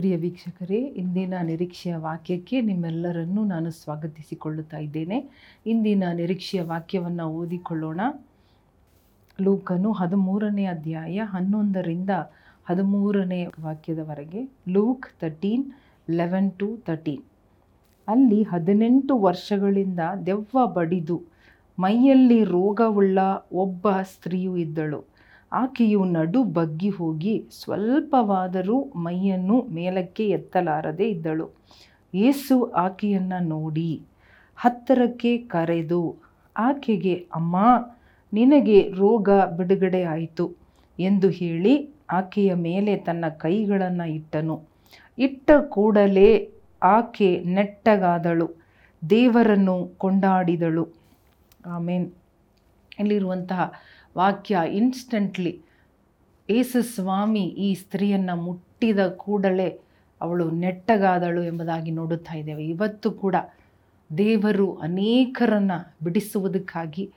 ಪ್ರಿಯ ವೀಕ್ಷಕರೇ, ಇಂದಿನ ನಿರೀಕ್ಷೆಯ ವಾಕ್ಯಕ್ಕೆ ನಿಮ್ಮೆಲ್ಲರನ್ನೂ ನಾನು ಸ್ವಾಗತಿಸಿಕೊಳ್ಳುತ್ತಾ ಇದ್ದೇನೆ. ಇಂದಿನ ನಿರೀಕ್ಷೆಯ ವಾಕ್ಯವನ್ನು ಓದಿಕೊಳ್ಳೋಣ. ಲೂಕನು ಹದಿಮೂರನೇ ಅಧ್ಯಾಯ ಹನ್ನೊಂದರಿಂದ ಹದಿಮೂರನೇ ವಾಕ್ಯದವರೆಗೆ, Luke thirteen eleven to thirteen ಅಲ್ಲಿ ಹದಿನೆಂಟು ವರ್ಷಗಳಿಂದ ದೆವ್ವ ಬಡಿದು ಮೈಯಲ್ಲಿ ರೋಗವುಳ್ಳ ಒಬ್ಬ ಸ್ತ್ರೀಯು ಇದ್ದಳು. ಆಕೆಯು ನಡು ಬಗ್ಗಿ ಹೋಗಿ ಸ್ವಲ್ಪವಾದರೂ ಮೈಯನ್ನು ಮೇಲಕ್ಕೆ ಎತ್ತಲಾರದೆ ಇದ್ದಳು. ಏಸು ಆಕೆಯನ್ನು ನೋಡಿ ಹತ್ತಿರಕ್ಕೆ ಕರೆದು, ಆಕೆಗೆ, ಅಮ್ಮ, ನಿನಗೆ ರೋಗ ಬಿಡುಗಡೆ ಆಯಿತು ಎಂದು ಹೇಳಿ ಆಕೆಯ ಮೇಲೆ ತನ್ನ ಕೈಗಳನ್ನು ಇಟ್ಟನು. ಇಟ್ಟ ಕೂಡಲೇ ಆಕೆ ನೆಟ್ಟಗಾದಳು, ದೇವರನ್ನು ಕೊಂಡಾಡಿದಳು. ಆಮೇನ್. ಇಲ್ಲಿರುವಂತಹ ವಾಕ್ಯ ಇನ್ಸ್ಟೆಂಟ್ಲಿ ಏಸು ಸ್ವಾಮಿ ಈ ಸ್ತ್ರೀಯನ್ನು ಮುಟ್ಟಿದ ಕೂಡಲೇ ಅವಳು ನೆಟ್ಟಗಾದಳು ಎಂಬುದಾಗಿ ನೋಡುತ್ತಾ ಇದ್ದೇವೆ. ಇವತ್ತು ಕೂಡ ದೇವರು ಅನೇಕರನ್ನು ಬಿಡಿಸುವುದಕ್ಕಾಗಿ,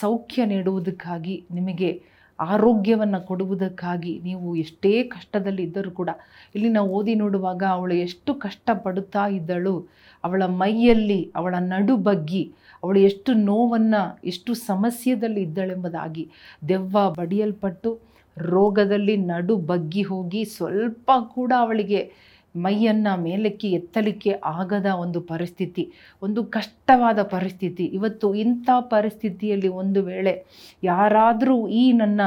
ಸೌಖ್ಯ ನೀಡುವುದಕ್ಕಾಗಿ ನಿಮಗೆ ಆರೋಗ್ಯವನ್ನು ಕೊಡುವುದಕ್ಕಾಗಿ ನೀವು ಎಷ್ಟೇ ಕಷ್ಟದಲ್ಲಿ ಇದ್ದರೂ ಕೂಡ, ಇಲ್ಲಿ ನಾವು ಓದಿ ನೋಡುವಾಗ ಅವಳು ಎಷ್ಟು ಕಷ್ಟಪಡುತ್ತಾ ಇದ್ದಳು, ಅವಳ ಮೈಯಲ್ಲಿ ಅವಳ ನಡು ಬಗ್ಗಿ ಅವಳು ಎಷ್ಟು ನೋವನ್ನು, ಎಷ್ಟು ಸಮಸ್ಯೆದಲ್ಲಿ ಇದ್ದಳೆಂಬುದಾಗಿ ದೆವ್ವ ಬಡಿಯಲ್ಪಟ್ಟು ರೋಗದಲ್ಲಿ ನಡು ಬಗ್ಗಿ ಹೋಗಿ ಸ್ವಲ್ಪ ಕೂಡ ಅವಳಿಗೆ ಮೈಯನ್ನು ಮೇಲಕ್ಕೆ ಎತ್ತಲಿಕ್ಕೆ ಆಗದ ಒಂದು ಪರಿಸ್ಥಿತಿ, ಒಂದು ಕಷ್ಟವಾದ ಪರಿಸ್ಥಿತಿ. ಇವತ್ತು ಇಂಥ ಪರಿಸ್ಥಿತಿಯಲ್ಲಿ ಒಂದು ವೇಳೆ ಯಾರಾದರೂ ಈ ನನ್ನ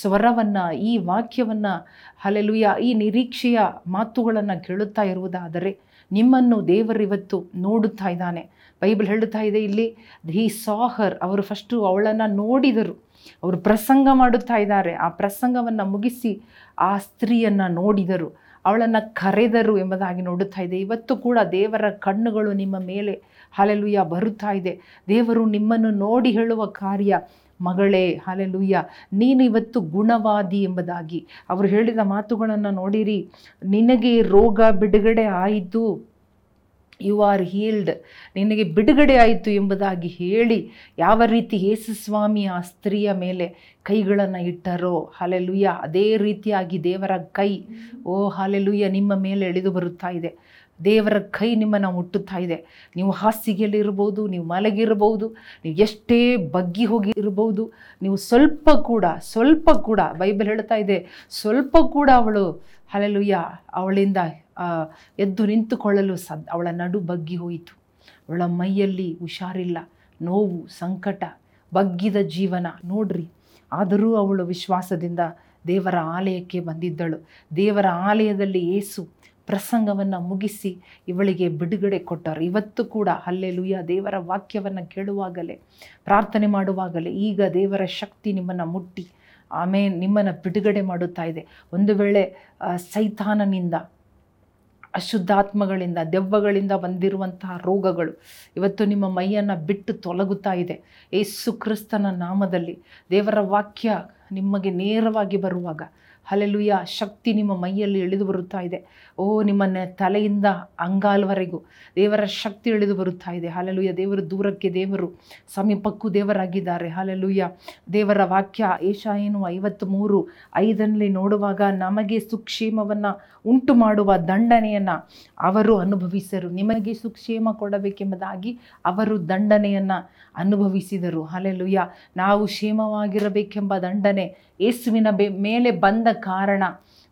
ಸ್ವರವನ್ನು, ಈ ವಾಕ್ಯವನ್ನು ಹಲಲುಯ ಈ ನಿರೀಕ್ಷೆಯ ಮಾತುಗಳನ್ನು ಕೇಳುತ್ತಾ ಇರುವುದಾದರೆ ನಿಮ್ಮನ್ನು ದೇವರಿವತ್ತು ನೋಡುತ್ತಾ ಇದ್ದಾನೆ. ಬೈಬಲ್ ಹೇಳುತ್ತಾ ಇದೆ ಇಲ್ಲಿ ಹಿ ಸಾಹರ್, ಅವರು ಫಸ್ಟು ಅವಳನ್ನು ನೋಡಿದರು. ಅವರು ಪ್ರಸಂಗ ಮಾಡುತ್ತಾ ಇದ್ದಾರೆ. ಆ ಪ್ರಸಂಗವನ್ನು ಮುಗಿಸಿ ಆ ಸ್ತ್ರೀಯನ್ನು ನೋಡಿದರು. ಅವಳನ್ನು ಕರೆದರು ಎಂಬುದಾಗಿ ನೋಡುತ್ತಾ ಇದೆ. ಇವತ್ತು ಕೂಡ ದೇವರ ಕಣ್ಣುಗಳು ನಿಮ್ಮ ಮೇಲೆ, ಹಾಲೆಲುಯ್ಯ, ಬರುತ್ತಾ ಇದೆ. ದೇವರು ನಿಮ್ಮನ್ನು ನೋಡಿ ಹೇಳುವ ಕಾರ್ಯ ಮಗಳೇ, ಹಾಲೆಲುಯ್ಯ. ನೀನು ಇವತ್ತು ಗುಣವಾದಿ ಎಂಬುದಾಗಿ. ಅವರು ಹೇಳಿದ ಮಾತುಗಳನ್ನು ನೋಡಿರಿ. ನಿನಗೆ ರೋಗ ಬಿಡುಗಡೆ ಆಯಿತು. ಯು ಆರ್ ಹೀಲ್ಡ್ ನಿನಗೆ ಬಿಡುಗಡೆ ಆಯಿತು ಎಂಬುದಾಗಿ ಹೇಳಿ ಯಾವ ರೀತಿ ಯೇಸು ಸ್ವಾಮಿ ಆ ಸ್ತ್ರೀಯ ಮೇಲೆ ಕೈಗಳನ್ನು ಇಟ್ಟರೋ ಹಾಲೆಲುಯ್ಯ ಅದೇ ರೀತಿಯಾಗಿ ದೇವರ ಕೈ, ಓ ಹಾಲೆಲುಯ್ಯ ನಿಮ್ಮ ಮೇಲೆ ಎಳೆದು ಬರುತ್ತಾ ಇದೆ. ದೇವರ ಕೈ ನಿಮ್ಮನ್ನು ಮುಟ್ಟುತ್ತಾ ಇದೆ. ನೀವು ಹಾಸಿಗೆಯಲ್ಲಿರ್ಬೋದು ನೀವು ಮಲಗಿರ್ಬೋದು ನೀವು ಎಷ್ಟೇ ಬಗ್ಗಿ ಹೋಗಿ ಇರ್ಬೋದು ನೀವು ಸ್ವಲ್ಪ ಕೂಡ ಸ್ವಲ್ಪ ಕೂಡ, ಬೈಬಲ್ ಹೇಳ್ತಾ ಇದೆ, ಸ್ವಲ್ಪ ಕೂಡ ಅವಳು ಹಲಲುಯ್ಯ ಅವಳಿಂದ ಎದ್ದು ನಿಂತುಕೊಳ್ಳಲು ಸದ್, ಅವಳ ನಡು ಬಗ್ಗಿ ಹೋಯಿತು. ಅವಳ ಮೈಯಲ್ಲಿ ಹುಷಾರಿಲ್ಲ, ನೋವು, ಸಂಕಟ, ಬಗ್ಗಿದ ಜೀವನ ನೋಡ್ರಿ. ಆದರೂ ಅವಳು ವಿಶ್ವಾಸದಿಂದ ದೇವರ ಆಲಯಕ್ಕೆ ಬಂದಿದ್ದಳು. ದೇವರ ಆಲಯದಲ್ಲಿ ಏಸು ಪ್ರಸಂಗವನ್ನು ಮುಗಿಸಿ ಇವಳಿಗೆ ಬಿಡುಗಡೆ ಕೊಟ್ಟರು. ಇವತ್ತು ಕೂಡ ಅಲ್ಲೇ ಲುಯ್ಯ ದೇವರ ವಾಕ್ಯವನ್ನು ಕೇಳುವಾಗಲೇ, ಪ್ರಾರ್ಥನೆ ಮಾಡುವಾಗಲೇ ಈಗ ದೇವರ ಶಕ್ತಿ ನಿಮ್ಮನ್ನು ಮುಟ್ಟಿ ಆಮೇಲೆ ನಿಮ್ಮನ್ನು ಬಿಡುಗಡೆ ಮಾಡುತ್ತಾ ಇದೆ. ಒಂದು ವೇಳೆ ಸೈತಾನನಿಂದ ಅಶುದ್ಧಾತ್ಮಗಳಿಂದ, ದೆವ್ವಗಳಿಂದ ಬಂದಿರುವಂತಹ ರೋಗಗಳು ಇವತ್ತು ನಿಮ್ಮ ಮೈಯನ್ನು ಬಿಟ್ಟು ತೊಲಗುತ್ತಾ ಇದೆ. ಏಸು ಕ್ರಿಸ್ತನ ನಾಮದಲ್ಲಿ ದೇವರ ವಾಕ್ಯ ನಿಮಗೆ ನೇರವಾಗಿ ಬರುವಾಗ ಹಲೆಲುಯ್ಯ ಶಕ್ತಿ ನಿಮ್ಮ ಮೈಯಲ್ಲಿ ಇಳಿದು ಬರುತ್ತಾ ಇದೆ. ಓ ನಿಮ್ಮನ್ನ ತಲೆಯಿಂದ ಅಂಗಾಲ್ವರೆಗೂ ದೇವರ ಶಕ್ತಿ ಇಳಿದು ಬರುತ್ತಾ ಇದೆ. ಹಾಲೆಲುಯ್ಯ ದೇವರು ದೂರಕ್ಕೆ ದೇವರು, ಸಮೀಪಕ್ಕೂ ದೇವರಾಗಿದ್ದಾರೆ. ಹಾಲೆಲುಯ್ಯ ದೇವರ ವಾಕ್ಯ ಏಷಾಯನು ಐವತ್ತು ಮೂರು ಐದರಲ್ಲಿ ನೋಡುವಾಗ ನಮಗೆ ಸುಕ್ಷೇಮವನ್ನು ಉಂಟು ಮಾಡುವ ದಂಡನೆಯನ್ನು ಅವರು ಅನುಭವಿಸರು ನಿಮಗೆ ಸುಕ್ಷೇಮ ಕೊಡಬೇಕೆಂಬುದಾಗಿ ಅವರು ದಂಡನೆಯನ್ನು ಅನುಭವಿಸಿದರು. ಹಾಲೆಲುಯ್ಯ ನಾವು ಕ್ಷೇಮವಾಗಿರಬೇಕೆಂಬ ದಂಡನೆ ಯೇಸುವಿನ ಬೆ, ಮೇಲೆ ಬಂದ ಕಾರಣ.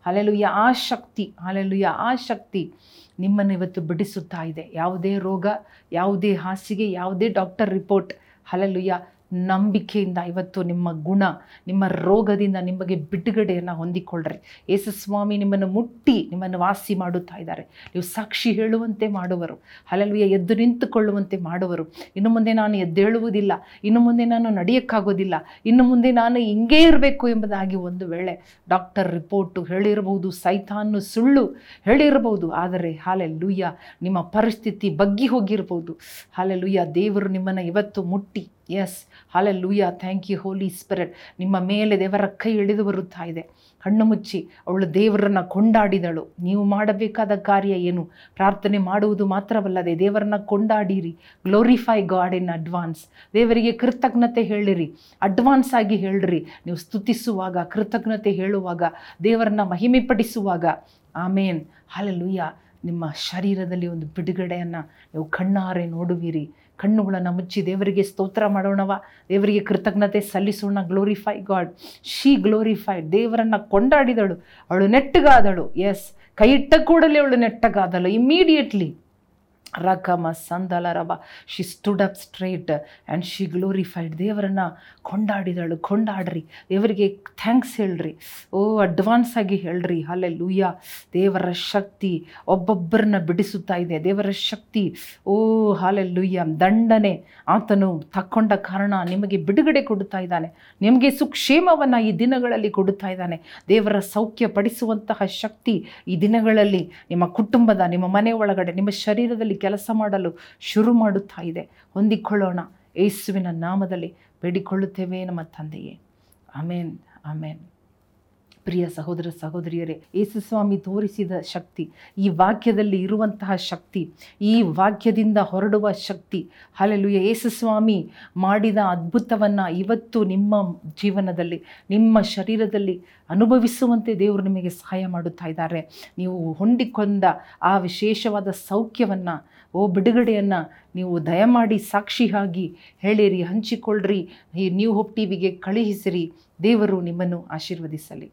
ಅಲೆಲುಯ್ಯ ಆ ಶಕ್ತಿ ಅಲೆಲುಯ್ಯ ಆ ಶಕ್ತಿ ನಿಮ್ಮನ್ನು ಇವತ್ತು ಬಿಡಿಸುತ್ತಾ ಇದೆ. ಯಾವುದೇ ರೋಗ, ಯಾವುದೇ ಹಾಸಿಗೆ, ಯಾವುದೇ ಡಾಕ್ಟರ್ ರಿಪೋರ್ಟ್ ಹಲೆಲುಯ್ಯ ನಂಬಿಕೆಯಿಂದ ಇವತ್ತು ನಿಮ್ಮ ಗುಣ, ನಿಮ್ಮ ರೋಗದಿಂದ ನಿಮಗೆ ಬಿಡುಗಡೆಯನ್ನು ಹೊಂದಿಕೊಳ್ಳ್ರಿ. ಯೇಸು ಸ್ವಾಮಿ ನಿಮ್ಮನ್ನು ಮುಟ್ಟಿ ನಿಮ್ಮನ್ನು ವಾಸಿ ಮಾಡುತ್ತಾ ಇದ್ದಾರೆ. ನೀವು ಸಾಕ್ಷಿ ಹೇಳುವಂತೆ ಮಾಡುವರು. ಅಲ್ಲಲ್ವಿಯ ಎದ್ದು ನಿಂತುಕೊಳ್ಳುವಂತೆ ಮಾಡುವರು. ಇನ್ನು ಮುಂದೆ ನಾನು ಎದ್ದೇಳುವುದಿಲ್ಲ ಇನ್ನು ಮುಂದೆ ನಾನು ನಡೆಯೋಕ್ಕಾಗೋದಿಲ್ಲ. ಇನ್ನು ಮುಂದೆ ನಾನು ಹಿಂಗೇ ಇರಬೇಕು ಎಂಬುದಾಗಿ ಒಂದು ವೇಳೆ ಡಾಕ್ಟರ್ ರಿಪೋರ್ಟು ಹೇಳಿರಬಹುದು ಸೈತಾನು ಸುಳ್ಳು ಹೇಳಿರಬಹುದು, ಆದರೆ ಹಾಲೆಲ್ಲುಯ್ಯ ನಿಮ್ಮ ಪರಿಸ್ಥಿತಿ ಬಗ್ಗಿ ಹೋಗಿರ್ಬೋದು ಹಾಲೆಲ್ಲುಯ್ಯ ದೇವರು ನಿಮ್ಮನ್ನು ಇವತ್ತು ಮುಟ್ಟಿ yes hallelujah thank you holy spirit ನಿಮ್ಮ ಮೇಲೆ ದೇವರ ಕೈ ಇಳಿದು ಬರುತ್ತಾ ಇದೆ. ಕಣ್ಣು ಮುಚ್ಚಿ ಅವಳು ದೇವರನ್ನು ಕೊಂಡಾಡಿದಳು. ನೀವು ಮಾಡಬೇಕಾದ ಕಾರ್ಯ ಏನು? ಪ್ರಾರ್ಥನೆ ಮಾಡುವುದು ಮಾತ್ರವಲ್ಲದೆ ದೇವರನ್ನ ಕೊಂಡಾಡಿರಿ. ಗ್ಲೋರಿಫೈ ಗಾಡ್ ಇನ್ ಅಡ್ವಾನ್ಸ್ ದೇವರಿಗೆ ಕೃತಜ್ಞತೆ ಹೇಳಿರಿ. ಅಡ್ವಾನ್ಸ್ ಆಗಿ ಹೇಳ್ರಿ. ನೀವು ಸ್ತುತಿಸುವಾಗ, ಕೃತಜ್ಞತೆ ಹೇಳುವಾಗ, ದೇವರನ್ನ ಮಹಿಮೆಪಡಿಸುವಾಗ. ಆಮೇನ್ ಹಾಲೆಲೂಯ್ಯ ನಿಮ್ಮ ಶರೀರದಲ್ಲಿ ಒಂದು ಬಿಡುಗಡೆಯನ್ನು ನೀವು ಕಣ್ಣಾರೆ ನೋಡುವಿರಿ. ಕಣ್ಣುಗಳನ್ನು ಮುಚ್ಚಿ ದೇವರಿಗೆ ಸ್ತೋತ್ರ ಮಾಡೋಣವ, ದೇವರಿಗೆ ಕೃತಜ್ಞತೆ ಸಲ್ಲಿಸೋಣ. ಗ್ಲೋರಿಫೈ ಗಾಡ್ ಶೀ ಗ್ಲೋರಿಫೈಡ್ ದೇವರನ್ನು ಕೊಂಡಾಡಿದಳು. ಅವಳು ನೆಟ್ಟಗಾದಳು. ಎಸ್ ಕೈ ಇಟ್ಟ ಕೂಡಲೇ ಅವಳು ನೆಟ್ಟಗಾದಳು. ಇಮ್ಮಿಡಿಯೇಟ್ಲಿ ರಕಮ ಸಂದಲ ರವ she stood up straight and she glorified ದೇವರನ್ನು. ಕೊಂಡಾಡಿದಳು, ಕೊಂಡಾಡ್ರಿ. ದೇವರಿಗೆ ಥ್ಯಾಂಕ್ಸ್ ಹೇಳ್ರಿ. ಓ ಅಡ್ವಾನ್ಸ್ ಆಗಿ ಹೇಳ್ರಿ. ಅಲ್ಲೇ ಲೂಯ್ಯ ದೇವರ ಶಕ್ತಿ ಒಬ್ಬೊಬ್ಬರನ್ನ ಬಿಡಿಸುತ್ತಾ ಇದೆ. ದೇವರ ಶಕ್ತಿ. ಓ ಹಾಲೆ ಲೂಯ್ಯ ದಂಡನೆ ಆತನು ತಕ್ಕೊಂಡ ಕಾರಣ ನಿಮಗೆ ಬಿಡುಗಡೆ ಕೊಡುತ್ತಾ ಇದ್ದಾನೆ. ನಿಮಗೆ ಸುಕ್ಷೇಮವನ್ನು ಈ ದಿನಗಳಲ್ಲಿ ಕೊಡುತ್ತಾ ಇದ್ದಾನೆ. ದೇವರ ಸೌಖ್ಯ ಪಡಿಸುವಂತಹ ಶಕ್ತಿ ಈ ದಿನಗಳಲ್ಲಿ ನಿಮ್ಮ ಕುಟುಂಬದ, ನಿಮ್ಮ ಮನೆ ಒಳಗಡೆ, ನಿಮ್ಮ ಶರೀರದಲ್ಲಿ ಕೆಲಸ ಮಾಡಲು ಶುರು ಮಾಡುತ್ತಾ ಇದೆ. ಹೊಂದಿಕೊಳ್ಳೋಣ. ಯೇಸುವಿನ ನಾಮದಲ್ಲಿ ಬೇಡಿಕೊಳ್ಳುತ್ತೇವೆ ನಮ್ಮ ತಂದೆಯೇ. ಆಮೇನ್. ಆಮೇನ್. ಪ್ರಿಯ ಸಹೋದರ ಸಹೋದರಿಯರೇ, ಯೇಸುಸ್ವಾಮಿ ತೋರಿಸಿದ ಶಕ್ತಿ, ಈ ವಾಕ್ಯದಲ್ಲಿ ಇರುವಂತಹ ಶಕ್ತಿ, ಈ ವಾಕ್ಯದಿಂದ ಹೊರಡುವ ಶಕ್ತಿ ಹಾಲೆಲು ಯೇಸುಸ್ವಾಮಿ ಮಾಡಿದ ಅದ್ಭುತವನ್ನು ಇವತ್ತು ನಿಮ್ಮ ಜೀವನದಲ್ಲಿ, ನಿಮ್ಮ ಶರೀರದಲ್ಲಿ ಅನುಭವಿಸುವಂತೆ ದೇವರು ನಿಮಗೆ ಸಹಾಯ ಮಾಡುತ್ತಾ ಇದ್ದಾರೆ. ನೀವು ಹೊಂದಿಕೊಂಡ ಆ ವಿಶೇಷವಾದ ಸೌಖ್ಯವನ್ನು, ಓ ಬಿಡುಗಡೆಯನ್ನು ನೀವು ದಯಮಾಡಿ ಸಾಕ್ಷಿಯಾಗಿ ಹೇಳಿರಿ ಹಂಚಿಕೊಳ್ಳ್ರಿ. ಈ ನ್ಯೂ ಹೋಪ್ ಟಿವಿಗೆ ಕಳುಹಿಸಿರಿ. ದೇವರು ನಿಮ್ಮನ್ನು ಆಶೀರ್ವದಿಸಲಿ.